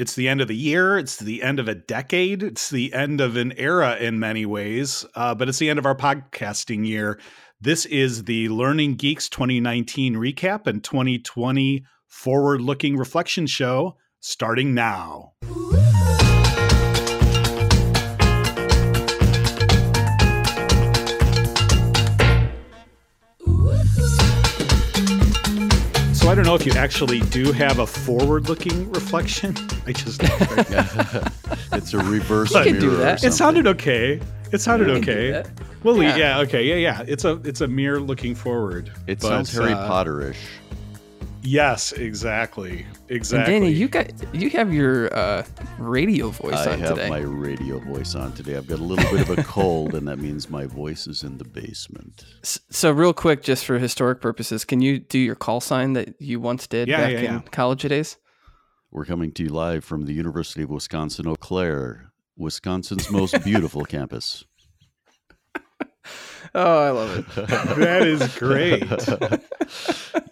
It's the end of the year. It's the end of a decade. It's the end of an era in many ways, uh, but it's the end of our podcasting year. This is the Learning Geeks 2019 recap and 2020 forward looking reflection show starting now. I don't know if you actually do have a forward-looking reflection. I just it's a reverse But- mirror. You or do that. it sounded okay. It sounded You can do okay. that. Well, Yeah. yeah. okay, yeah, yeah. It's a it's a mirror looking forward. It But, sounds Harry uh, Potterish. Yes, exactly, And exactly. Danny, you got you have your uh, radio voice I on have my radio voice on today. I've got a little bit of a cold, and that means my voice is in the basement. So real quick, just for historic purposes, can you do your call sign that you once did Yeah, back yeah, in yeah. college days? We're coming to you live from the University of Wisconsin Eau Claire, Wisconsin's most beautiful campus. Oh, I love it. that is great.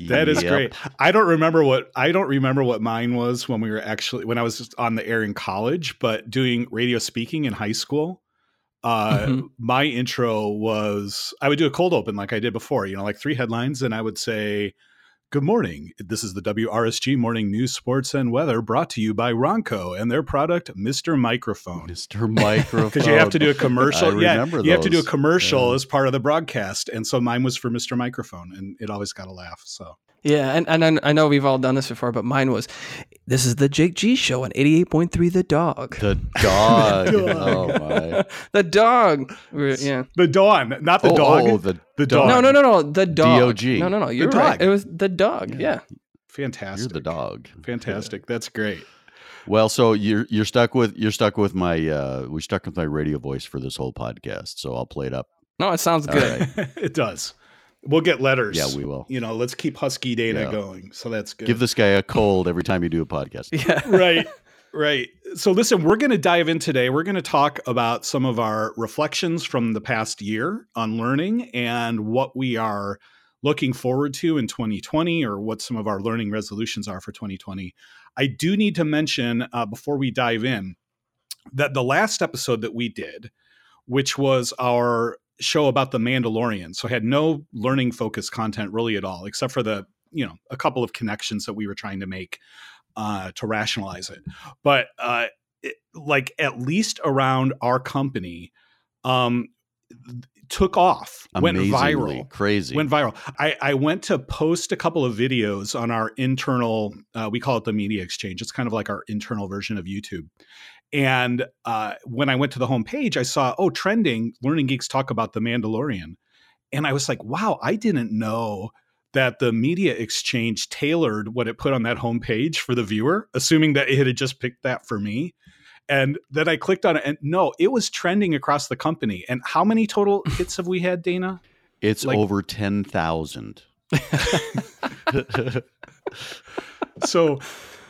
That is Yep. great. I don't remember what I don't remember what mine was when we were actually when I was just on the air in college, but doing radio speaking in high school. Uh, Mhm. my intro was I would do a cold open like I did before, you know, like three headlines, and I would say, "Good morning. This is the WRSG Morning News, Sports, and Weather brought to you by Ronco and their product, Mr. Microphone." Mr. Microphone. Because you have to do a commercial. I yeah, remember you have to do a commercial Yeah. as part of the broadcast, and so mine was for Mr. Microphone, and it always got a laugh. So Yeah, and, and I- I know we've all done this before, but mine was, "This is the Jake G Show on eighty eight point three, The Dog." The dog. Dog. Oh my. the dog. We're- yeah. the dawn, not the oh, dog. oh, the the dog. dog. No, no, no, no. The dog. D.O.G.. No, no, no. You're dog. right. It was the dog. Yeah. Yeah. Fantastic. You're the dog. Fantastic. That's great. Well, so you're you're stuck with you're stuck with my uh we're stuck with my radio voice for this whole podcast. So I'll play it up. No, it sounds All good. right. it does. We'll get letters. Yeah, we will. You know, let's keep Husky Dana Yeah. going. So that's good. Give this guy a cold every time you do a podcast. Yeah. right. Right. So, listen, we're going to dive in today. We're going to talk about some of our reflections from the past year on learning and what we are looking forward to in 2020 or what some of our learning resolutions are for 2020. I do need to mention uh, before we dive in that the last episode that we did, which was our show about the Mandalorian, so I had no learning focused content really at all, except for the, you know, a couple of connections that we were trying to make uh, to rationalize it. But uh, it, like at least around our company, um, took off, went viral, crazy. went viral. I, I went to post a couple of videos on our internal, uh, we call it the media exchange. It's kind of like our internal version of YouTube. And uh, when I went to the homepage, I saw, oh, trending, Learning Geeks talk about The Mandalorian. And I was like, wow, I didn't know that the media exchange tailored what it put on that homepage for the viewer, assuming that it had just picked that for me. And then I clicked on it, and no, it was trending across the company. And how many total hits have we had, Dana? it's like- over ten thousand. so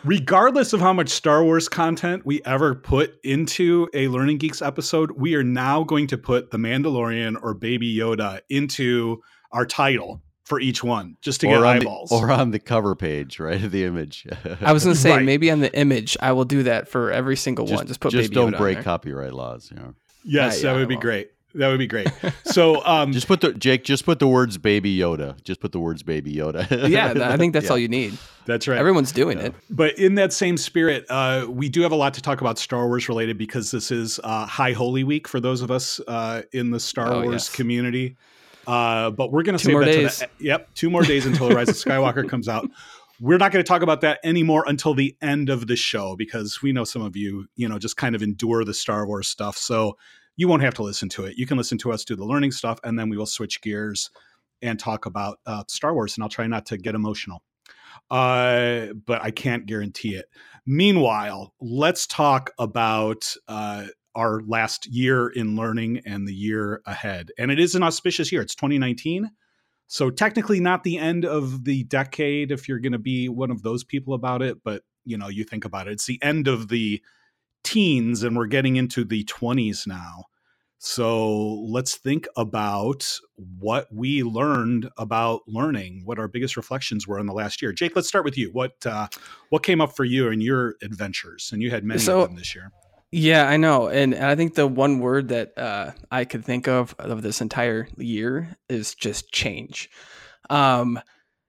regardless of how much Star Wars content we ever put into a Learning Geeks episode, we are now going to put The Mandalorian or Baby Yoda into our title for each one, just to get or, on the, eyeballs. or on the cover page, right? Of the image. I was gonna say Right. maybe on the image I will do that for every single just, one. Just put just Baby don't Yoda on break there. copyright laws. You know. yes, Yeah, yeah, that I would be great. That would be great. So, um, Just put the Jake. Just put the words "Baby Yoda." Just put the words "Baby Yoda." yeah, I think that's Yeah. all you need. that's right. Everyone's doing Yeah. it. But in that same spirit, uh, we do have a lot to talk about Star Wars related because this is uh, High Holy Week for those of us uh, in the Star Oh, Wars yes. community. Uh, but we're going to save more that days. to the yep, two more days until the Rise of Skywalker comes out. We're not going to talk about that anymore until the end of the show because we know some of you, you know, just kind of endure the Star Wars stuff. So you won't have to listen to it. You can listen to us do the learning stuff, and then we will switch gears and talk about uh, Star Wars. And I'll try not to get emotional uh, but I can't guarantee it. Meanwhile, let's talk about uh, our last year in learning and the year ahead. And it is an auspicious year. It's 2019. So technically not the end of the decade if you're going to be one of those people about it, but you know, you think about it. It's the end of the teens and we're getting into the 20s now. So let's think about what we learned about learning, what our biggest reflections were in the last year. Jake, let's start with you. What uh, what came up for you in your adventures? And you had many So- of them this year. Yeah, I know, and I think the one word that uh, I could think of of this entire year is just change. Um,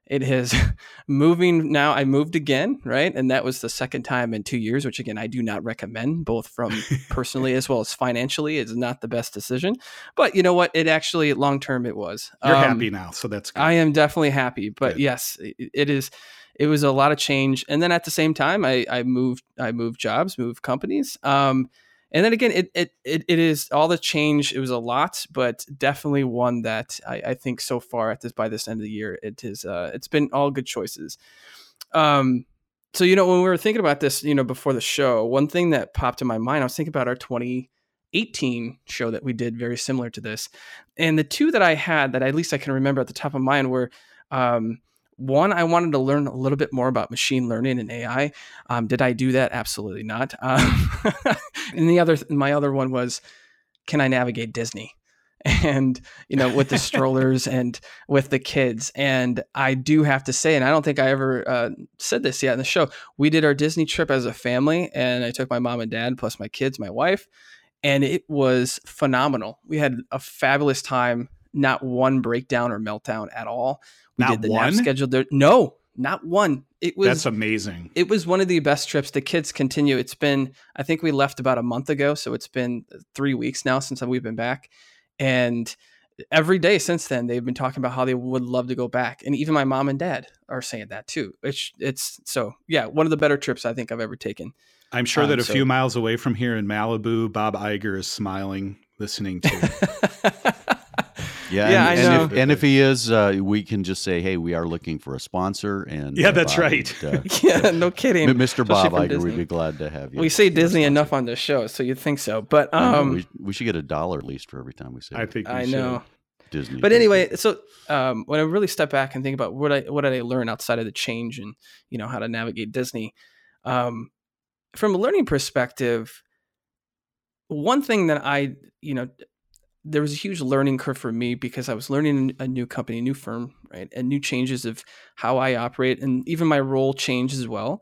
it has moving now. I moved again, right, and that was the second time in two years, which again I do not recommend, both from personally as well as financially. It's not the best decision, but you know what? It actually long term it was. You're Um, happy now, so that's good. I am definitely happy, but Good. yes, i- it is. It was a lot of change, and then at the same time, I, I moved. I moved jobs, moved companies, um, and then again, it, it it it is all the change. It was a lot, but definitely one that I, I think so far at this by this end of the year, it is. Uh, it's been all good choices. Um, so you know, when we were thinking about this, you know, before the show, one thing that popped in my mind, I was thinking about our 2018 show that we did, very similar to this, and the two that I had that at least I can remember at the top of mind were. Um, one, I wanted to learn a little bit more about machine learning and AI. Um, did I do that? Absolutely not. Um, and the other, my other one was, can I navigate Disney? And you know, with the strollers and with the kids. And I do have to say, and I don't think I ever uh, said this yet in the show. We did our Disney trip as a family, and I took my mom and dad plus my kids, my wife, and it was phenomenal. We had a fabulous time. Not one breakdown or meltdown at all. We Not did the one? nap schedule there. No, not one. It was that's amazing. it was one of the best trips. The kids continue. It's been, I think we left about a month ago, so it's been three weeks now since we've been back, and every day since then they've been talking about how they would love to go back, and even my mom and dad are saying that too. It's it's so yeah, one of the better trips I think I've ever taken. I'm sure um, that a so- few miles away from here in Malibu, Bob Iger is smiling, listening to. Yeah, Yeah, and, I and know. if, and if he is, uh, we can just say, "Hey, we are looking for a sponsor." And Yeah, uh, that's Bob right. would, uh, yeah, no kidding. Mr. Especially Bob from Iger, we'd be glad to have you. We say Disney enough on this show, so you'd think so. But I um, we, we should get a dollar at least for every time we say I think we I should. know. Disney. but Disney. anyway, so um, when I really step back and think about what I what did I learn outside of the change and you know how to navigate Disney, um, from a learning perspective, one thing that I you know there was a huge learning curve for me because I was learning a new company, new firm, right, and new changes of how I operate, and even my role changed as well.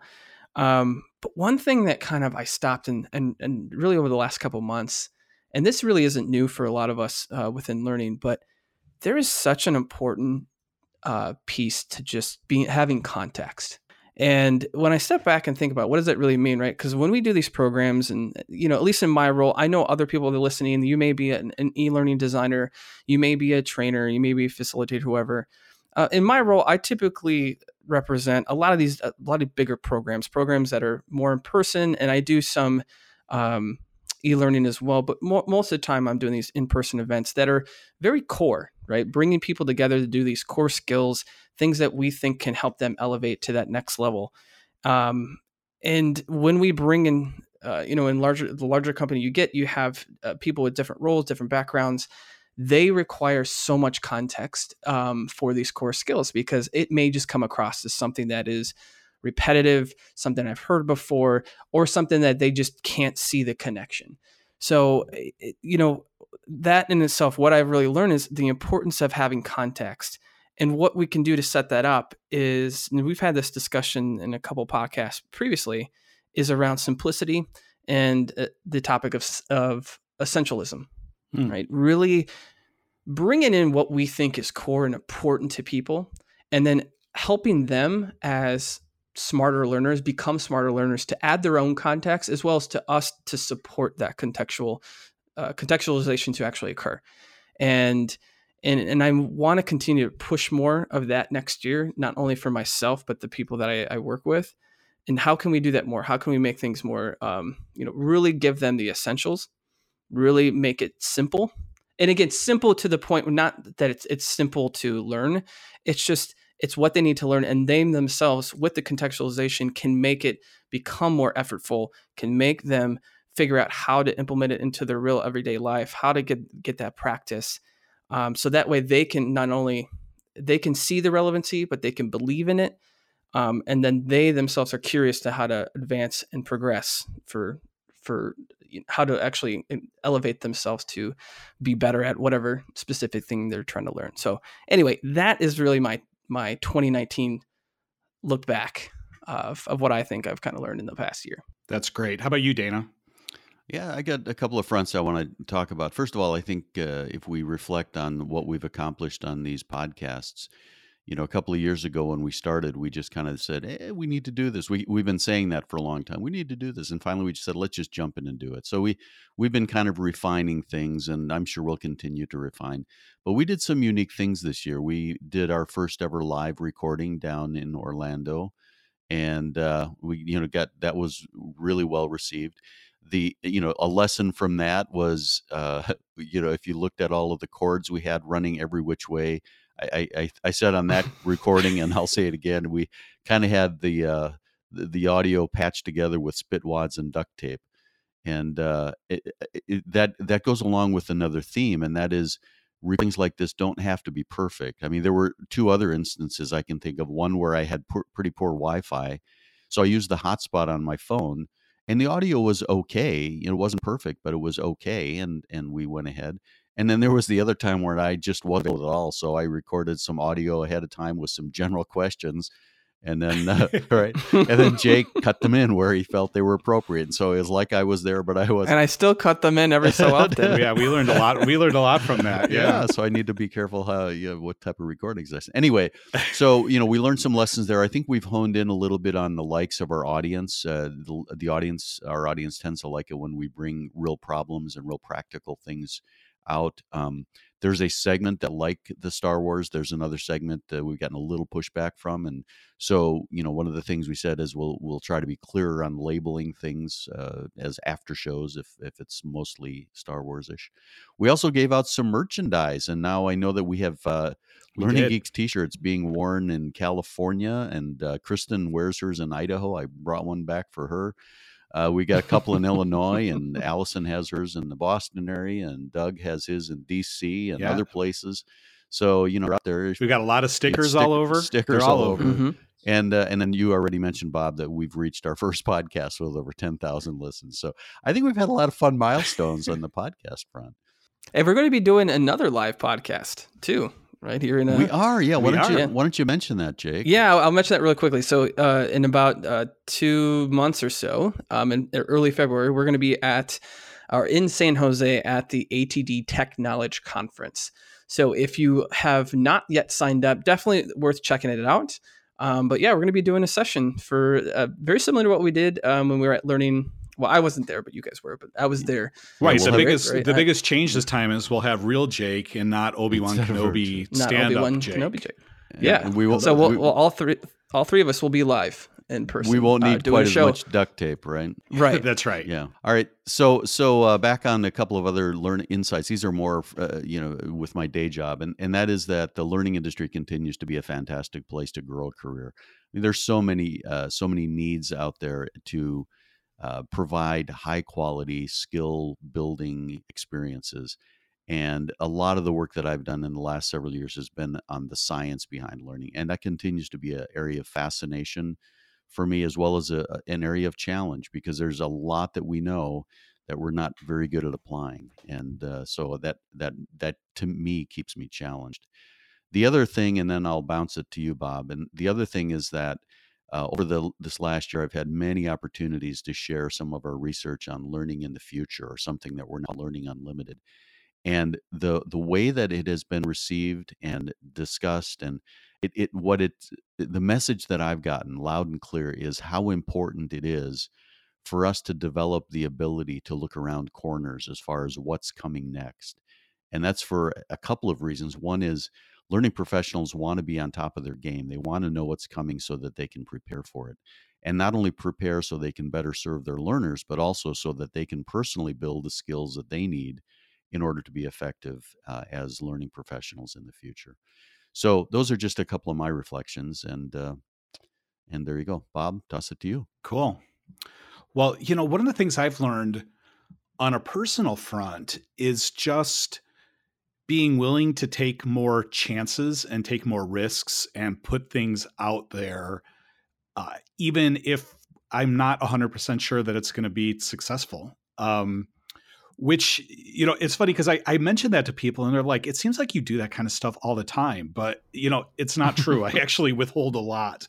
Um, but one thing that kind of I stopped and and and really over the last couple months, and this really isn't new for a lot of us uh, within learning, but there is such an important uh, piece to just being having context. And when I step back and think about what does that really mean, right? Because when we do these programs, and you know, at least in my role, I know other people that are listening. You may be an, an e-learning designer, you may be a trainer, you may be a facilitator, whoever. Uh, in my role, I typically represent a lot of these, a lot of bigger programs, programs that are more in person, and I do some um, e-learning as well. But mo- most of the time, I'm doing these in-person events that are very core, right? Bringing people together to do these core skills, things that we think can help them elevate to that next level. Um, and when we bring in, uh, you know, in larger the larger company you get, you have uh, people with different roles, different backgrounds. They require so much context um, for these core skills because it may just come across as something that is repetitive, something I've heard before, or something that they just can't see the connection. So, you know, that in itself, what I've really learned is the importance of having context. And what we can do to set that up is, and we've had this discussion in a couple podcasts previously, is around simplicity and uh, the topic of, of essentialism, Hmm. right? Really bringing in what we think is core and important to people, and then helping them as smarter learners become smarter learners to add their own context as well as to us to support that contextual uh, contextualization to actually occur and and and I want to continue to push more of that next year, not only for myself but the people that I, I work with. And how can we do that more? How can we make things more, um, you know, really give them the essentials, really make it simple, and again, simple to the point not that it's it's simple to learn. It's just it's what they need to learn, and they themselves, with the contextualization, can make it become more effortful, can make them figure out how to implement it into their real everyday life, how to get get that practice, um, so that way they can not only they can see the relevancy, but they can believe in it, um, and then they themselves are curious to how to advance and progress for for how to actually elevate themselves to be better at whatever specific thing they're trying to learn. So anyway, that is really my my 2019 look back of, of what I think I've kind of learned in the past year. That's great. How about you, Dana? Yeah, I got a couple of fronts I want to talk about. First of all, I think uh, if we reflect on what we've accomplished on these podcasts, you know, a couple of years ago when we started, we just kind of said, eh, we need to do this. We, we've been saying that for a long time. We need to do this. And finally, we just said, let's just jump in and do it. So we, we've been kind of refining things, and I'm sure we'll continue to refine. But we did some unique things this year. We did our first ever live recording down in Orlando. And uh, we, you know, got that was really well received the you know a lesson from that was uh, you know if you looked at all of the cords we had running every which way I, I, I said on that recording, and I'll say it again. We kind of had the, uh, the, the audio patched together with spit wads and duct tape, and uh, it, it, that that goes along with another theme, and that is things like this don't have to be perfect. I mean, there were two other instances I can think of. One where I had pretty poor Wi-Fi, so I used the hotspot on my phone, and the audio was okay. It wasn't perfect, but it was okay, and and we went ahead. And then there was the other time where I just wasn't at all. So I recorded some audio ahead of time with some general questions. And then, uh, right. And then Jake cut them in where he felt they were appropriate. And so it was like I was there, but I was. And I still cut them in every so often. yeah, we learned a lot. We learned a lot from that. Yeah. yeah so I need to be careful how, you know, what type of recordings I Anyway, so, you know, we learned some lessons there. I think we've honed in a little bit on the likes of our audience. Uh, the, the audience, our audience tends to like it when we bring real problems and real practical things out. Um, there's a segment that like the Star Wars. There's another segment that we've gotten a little pushback from, and so you know one of the things we said is we'll we'll try to be clearer on labeling things uh, as after shows if if it's mostly Star Wars ish. We also gave out some merchandise, and now I know that we have. Uh, Learning Geeks T-shirts being worn in California, and uh, Kristen wears hers in Idaho. I brought one back for her. Uh, we got a couple in Illinois, and Allison has hers in the Boston area, and Doug has his in D.C. and yeah. other places. So you know, out there, we've got a lot of stickers stick, all over. Stickers all, all, over. Mm-hmm. And uh, and then you already mentioned Bob that we've reached our first podcast with over ten thousand listens. So I think we've had a lot of fun milestones on the podcast front. And we're going to be doing another live podcast too right here in a, we are yeah. Why don't are. you why don't you mention that jake? Yeah i'll, mention that really quickly. So uh, in about uh, two months or so um, in early february we're going to be at or in san jose at the atd TechKnowledge conference. So if you have not yet signed up definitely worth checking it out. Um, but yeah we're going to be doing a session for uh, very similar to what we did um, when we were at learning well, I wasn't there, but you guys were. But I was there. Right. the biggest right? the biggest change this time is we'll have real Jake and not Obi Wan Kenobi stand up Jake. Kenobi Jake. Yeah. yeah. We will. So we'll, we, will all three all three of us will be live in person. We won't uh, need uh, quite as much duct tape, right? Right. That's right. Yeah. All right. So so uh, back on a couple of other learn insights. These are more, uh, you know, with my day job, and and that is that the learning industry continues to be a fantastic place to grow a career. I mean, there's so many uh, so many needs out there to uh, provide high quality skill building experiences. And a lot of the work that I've done in the last several years has been on the science behind learning. And that continues to be an area of fascination for me, as well as a, an area of challenge, because there's a lot that we know that we're not very good at applying. And uh, so that, that, that to me keeps me challenged. The other thing, and then I'll bounce it to you, Bob. And the other thing is that uh, over the this last year, I've had many opportunities to share some of our research on learning in the future, or something that we're now learning unlimited. And the the way that it has been received and discussed, and it, it what it the message that I've gotten loud and clear is how important it is for us to develop the ability to look around corners as far as what's coming next. And that's for a couple of reasons. One is learning professionals want to be on top of their game. They want to know what's coming so that they can prepare for it. And not only prepare so they can better serve their learners, but also so that they can personally build the skills that they need in order to be effective uh, as learning professionals in the future. So those are just a couple of my reflections, and uh, and there you go, Bob. Toss it to you. Cool. Well, you know, one of the things I've learned on a personal front is just being willing to take more chances and take more risks and put things out there, uh, even if I'm not 100% sure that it's going to be successful. Um, which you know it's funny because I, I mentioned that to people and they're like it seems like you do that kind of stuff all the time but you know it's not true i actually withhold a lot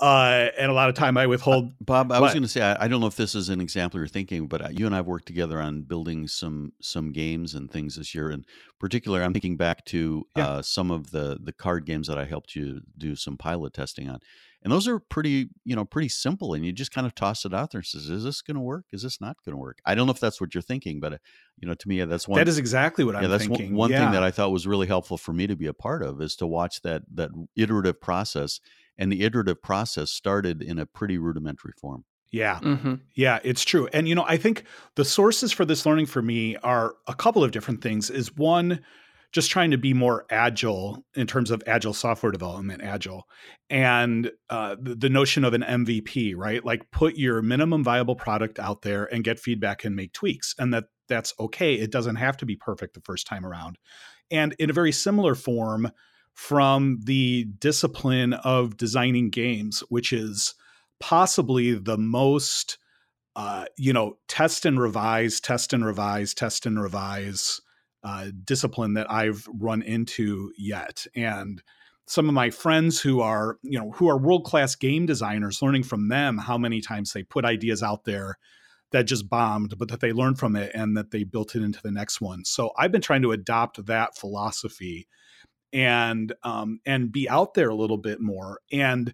uh, and a lot of time i withhold uh, bob i was going to say I, I, don't know if this is an example you're thinking but uh, you and i've worked together on building some some games and things this year in particular i'm thinking back to yeah. uh, some of the the card games that i helped you do some pilot testing on and those are pretty you know pretty simple and you just kind of toss it out there and says is this going to work is this not going to work i don't know if that's what you're thinking but uh, you know to me that's one that is exactly what yeah, i'm that's thinking one, one yeah. thing that i thought was really helpful for me to be a part of is to watch that that iterative process and the iterative process started in a pretty rudimentary form yeah. Mm-hmm. Yeah, it's true. And you know, I think the sources for this learning for me are a couple of different things. Is one just trying to be more agile in terms of agile software development, agile, and uh, the, the, notion of an MVP, right? Like put your minimum viable product out there and get feedback and make tweaks, and that that's okay. It doesn't have to be perfect the first time around. And in a very similar form, from the discipline of designing games, which is possibly the most, uh, you know, test and revise, test and revise, test and revise uh, discipline that I've run into yet. And some of my friends who are, you know, who are world class game designers, learning from them how many times they put ideas out there that just bombed, but that they learned from it and that they built it into the next one. So I've been trying to adopt that philosophy and um, and be out there a little bit more. And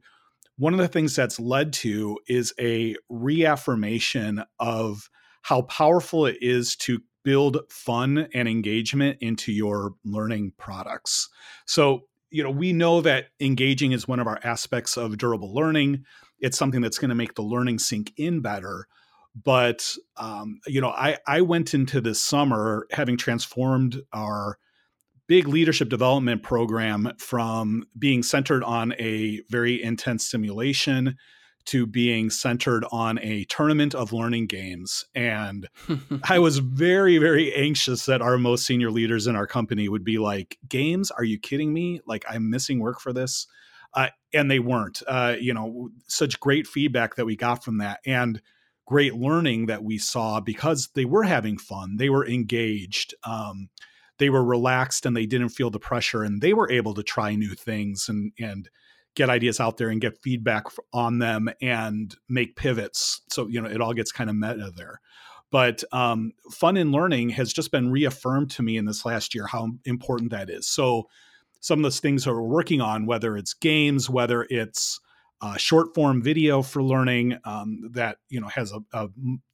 one of the things that's led to is a reaffirmation of how powerful it is to build fun and engagement into your learning products. So, you know, we know that engaging is one of our aspects of durable learning. It's something that's going to make the learning sink in better. But, um, you know, I, I went into this summer having transformed our big leadership development program from being centered on a very intense simulation to being centered on a tournament of learning games. And I was very, very anxious that our most senior leaders in our company would be like, Games? Are you kidding me? Like, I'm missing work for this. Uh, and they weren't. Uh, you know, such great feedback that we got from that. And great learning that we saw because they were having fun, they were engaged. Um, they were relaxed and they didn't feel the pressure and they were able to try new things and and get ideas out there and get feedback on them and make pivots. So, you know, it all gets kind of meta there. But um, fun and learning has just been reaffirmed to me in this last year how important that is. So, some of those things that we're working on, whether it's games, whether it's uh, short form video for learning um, that you know has a, a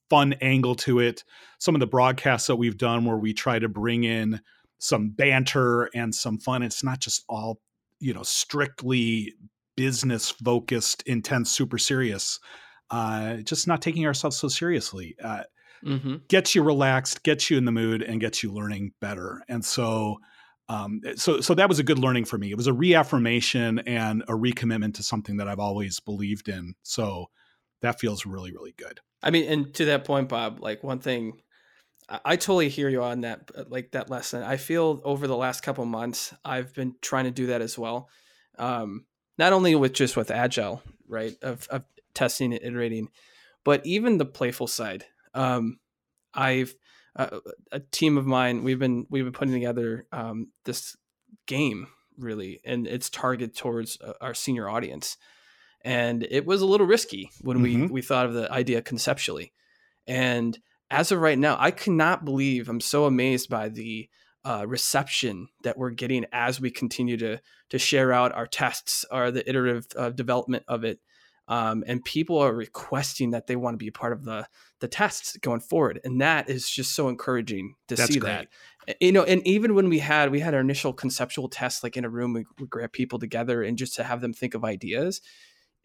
fun angle to it. Some of the broadcasts that we've done where we try to bring in some banter and some fun. It's not just all you know strictly business focused intense super serious uh just not taking ourselves so seriously uh mm-hmm. gets you relaxed gets you in the mood and gets you learning better. And so um so so that was a good learning for me. It was a reaffirmation and a recommitment to something that i've always believed in. So that feels really really good. I mean and to that point bob like one thing I totally hear you on that, uh, like that lesson. I feel over the last couple months, I've been trying to do that as well. Um, not only with just with agile, right, of, of testing and iterating, but even the playful side. Um, I've uh, a team of mine. We've been we've been putting together um, this game really, and it's targeted towards uh, our senior audience. And it was a little risky when mm-hmm. we we thought of the idea conceptually, and as of right now, I cannot believe I'm so amazed by the uh, reception that we're getting as we continue to to share out our tests or the iterative uh, development of it. Um, and people are requesting that they want to be a part of the the tests going forward, and that is just so encouraging to That's see great. that. You know, and even when we had we had our initial conceptual tests, like in a room, we, we grab people together and just to have them think of ideas,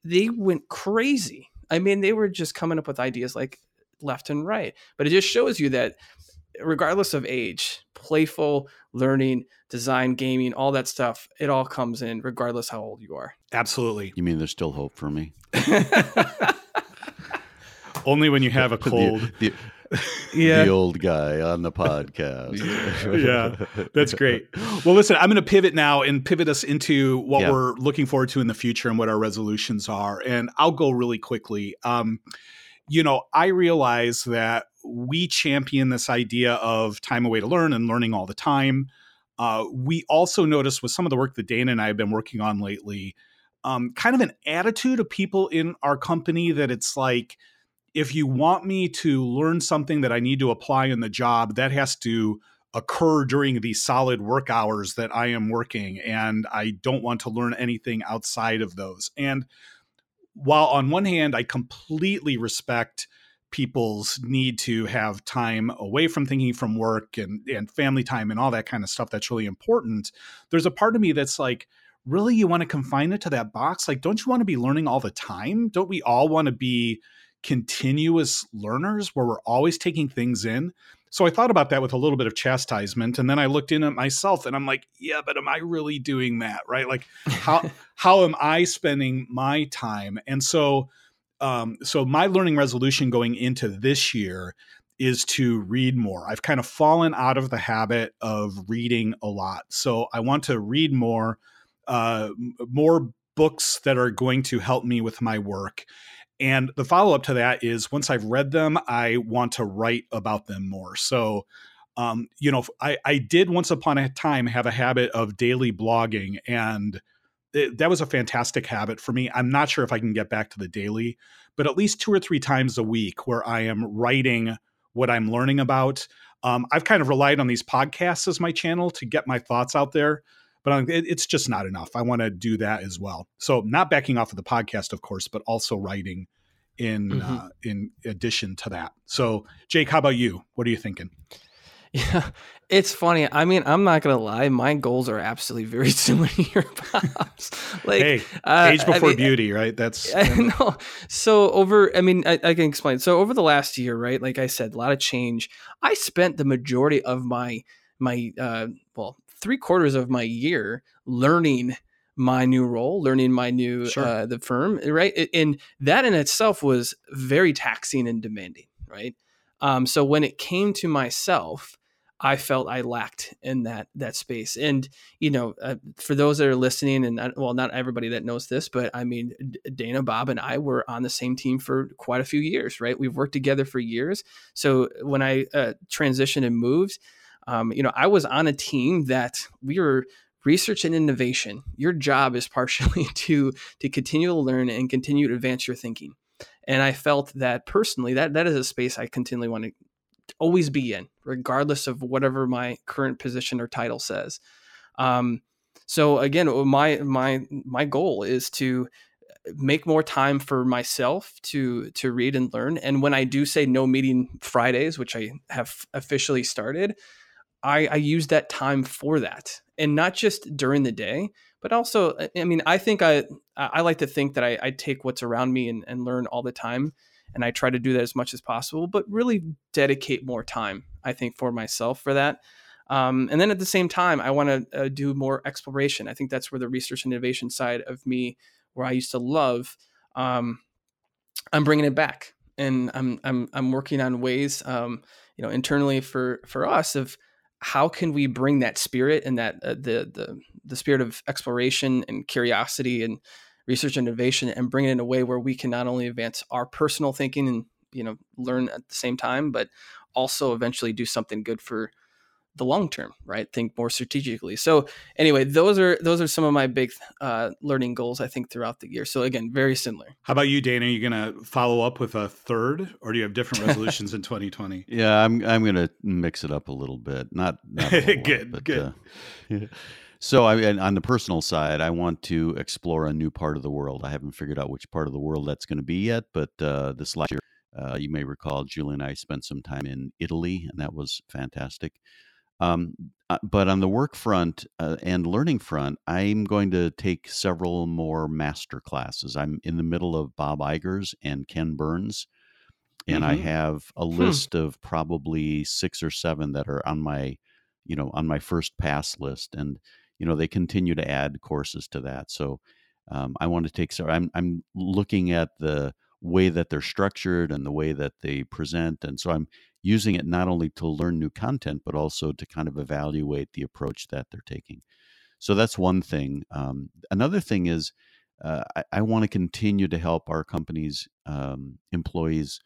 they went crazy. I mean, they were just coming up with ideas like left and right. But it just shows you that regardless of age, playful learning, design, gaming, all that stuff, it all comes in regardless how old you are. Absolutely. You mean there's still hope for me? Only when you have a cold. The, the, yeah. the old guy on the podcast. yeah, that's great. Well, listen, I'm going to pivot now and pivot us into what yeah. we're looking forward to in the future and what our resolutions are. And I'll go really quickly. Um, you know, I realize that we champion this idea of time away to learn and learning all the time. Uh, we also notice with some of the work that Dana and I have been working on lately, um, kind of an attitude of people in our company that it's like, if you want me to learn something that I need to apply in the job, that has to occur during the solid work hours that I am working. And I don't want to learn anything outside of those. And while on one hand, I completely respect people's need to have time away from thinking from work and, and family time and all that kind of stuff that's really important, there's a part of me that's like, really, you want to confine it to that box? Like, don't you want to be learning all the time? Don't we all want to be continuous learners where we're always taking things in? So I thought about that with a little bit of chastisement, and then I looked in at myself, and I'm like, yeah, but am I really doing that, right? Like, how how am I spending my time? And so, um, so my learning resolution going into this year is to read more. I've kind of fallen out of the habit of reading a lot, so I want to read more, uh, more books that are going to help me with my work and the follow up to that is once I've read them, I want to write about them more. So, um, you know, I, I did once upon a time have a habit of daily blogging, and it, that was a fantastic habit for me. I'm not sure if I can get back to the daily, but at least two or three times a week where I am writing what I'm learning about. Um, I've kind of relied on these podcasts as my channel to get my thoughts out there but it's just not enough. I want to do that as well. So not backing off of the podcast, of course, but also writing in mm-hmm. uh, in addition to that. So Jake, how about you? What are you thinking? Yeah, it's funny. I mean, I'm not gonna lie. My goals are absolutely very similar to your pops. like, hey, uh, age before I mean, beauty, right? That's I know. So over, I mean, I, I, can explain. So over the last year, right? Like I said, a lot of change. I spent the majority of my my uh, well three quarters of my year learning my new role, learning my new sure. uh, the firm, right? And that in itself was very taxing and demanding, right? Um, so when it came to myself, I felt I lacked in that that space. And you know, uh, for those that are listening, and well, not everybody that knows this, but I mean, Dana, Bob, and I were on the same team for quite a few years, right? We've worked together for years. So when I uh, transitioned and moved, um, you know, I was on a team that we were research and innovation. Your job is partially to to continue to learn and continue to advance your thinking. And I felt that personally, that that is a space I continually want to always be in, regardless of whatever my current position or title says. Um, so again, my my my goal is to make more time for myself to to read and learn and when i do say no meeting fridays which i have officially started I, I use that time for that and not just during the day but also i mean i think i i like to think that i, I take what's around me and, and learn all the time and i try to do that as much as possible but really dedicate more time i think for myself for that. Um, and then at the same time i want to uh, do more exploration. I think that's where the research and innovation side of me where i used to love um, i'm bringing it back and i'm i'm, I'm working on ways um, you know internally for for us of how can we bring that spirit and that uh, the the the spirit of exploration and curiosity and research and innovation and bring it in a way where we can not only advance our personal thinking and you know learn at the same time but also eventually do something good for the long term, right? Think more strategically. So anyway, those are those are some of my big uh, learning goals I think throughout the year. So again, very similar. How about you, Dana? Are you going to follow up with a third, or do you have different resolutions in 2020? Yeah, I'm I'm going to mix it up a little bit. Not, not good, lot, but, good. Uh, yeah. So I mean, on the personal side, I want to explore a new part of the world. I haven't figured out which part of the world that's going to be yet, but uh, this last year, uh, you may recall, Julie and I spent some time in Italy, and that was fantastic. Um, uh, but on the work front uh, and learning front, I'm going to take several more master classes. I'm in the middle of Bob Iger's and Ken Burns, and mm-hmm. I have a hmm. list of probably six or seven that are on my, you know, on my first pass list, and you know they continue to add courses to that. So um, I want to take. So I'm I'm looking at the way that they're structured and the way that they present, and so I'm using it not only to learn new content, but also to kind of evaluate the approach that they're taking. So that's one thing. Um, another thing is uh, I, I want to continue to help our company's um, employees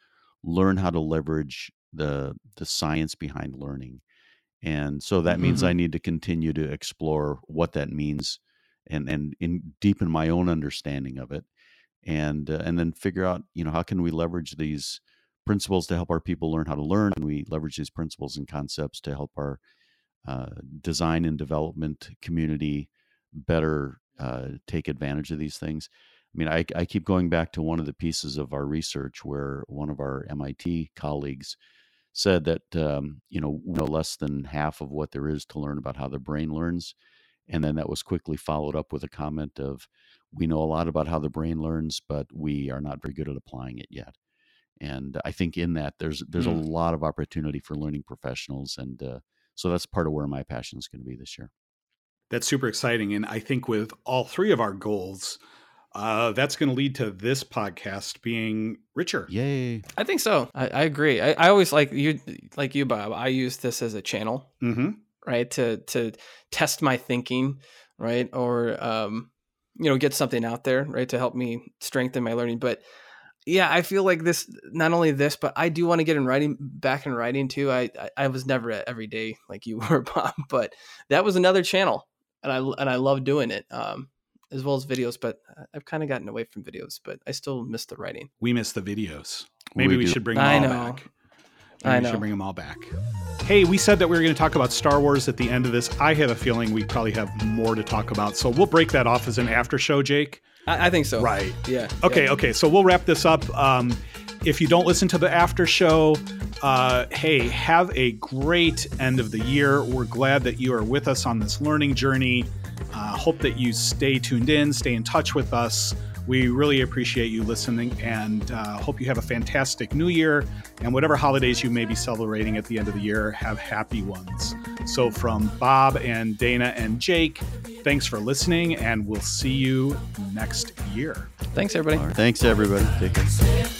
learn how to leverage the the science behind learning. And so that means Mm-hmm. I need to continue to explore what that means and and in deepen my own understanding of it and uh, and then figure out you know how can we leverage these principles to help our people learn how to learn? And we leverage these principles and concepts to help our uh, design and development community better uh, take advantage of these things? I mean I, I keep going back to one of the pieces of our research where one of our mit colleagues said that um, you know know less than half of what there is to learn about how the brain learns and then that was quickly followed up with a comment of we know a lot about how the brain learns but we are not very good at applying it yet and i think in that there's there's Mm. a lot of opportunity for learning professionals and uh, so that's part of where my passion is going to be this year That's super exciting. And I think with all three of our goals, uh, that's going to lead to this podcast being richer. yay I think so. I, I agree. I, I always like you, like you, Bob. I use this as a channel, hmm right, to to test my thinking, right, or um, you know, get something out there, right, to help me strengthen my learning. But yeah, I feel like this. Not only this, but I do want to get in writing, back in writing too. I I, I was never at every day like you were, Bob, but that was another channel, and I and I love doing it. Um, as well as videos, but I've kind of gotten away from videos, but I still miss the writing. We miss the videos. Maybe we, do. should bring them I all know. back. Maybe I we know. should bring them all back. Hey, we said that we were going to talk about Star Wars at the end of this. I have a feeling we probably have more to talk about. So we'll break that off as an after show, Jake. I, I think so. Right. Yeah. Okay, yeah. okay. So we'll wrap this up. Um, if you don't listen to the after show, uh, hey, have a great end of the year. We're glad that you are with us on this learning journey. Uh, hope that you stay tuned in, stay in touch with us. We really appreciate you listening and uh, hope you have a fantastic new year. And whatever holidays you may be celebrating at the end of the year, have happy ones. So, from Bob and Dana and Jake, thanks for listening, and we'll see you next year. Thanks, everybody. All right. thanks everybody take care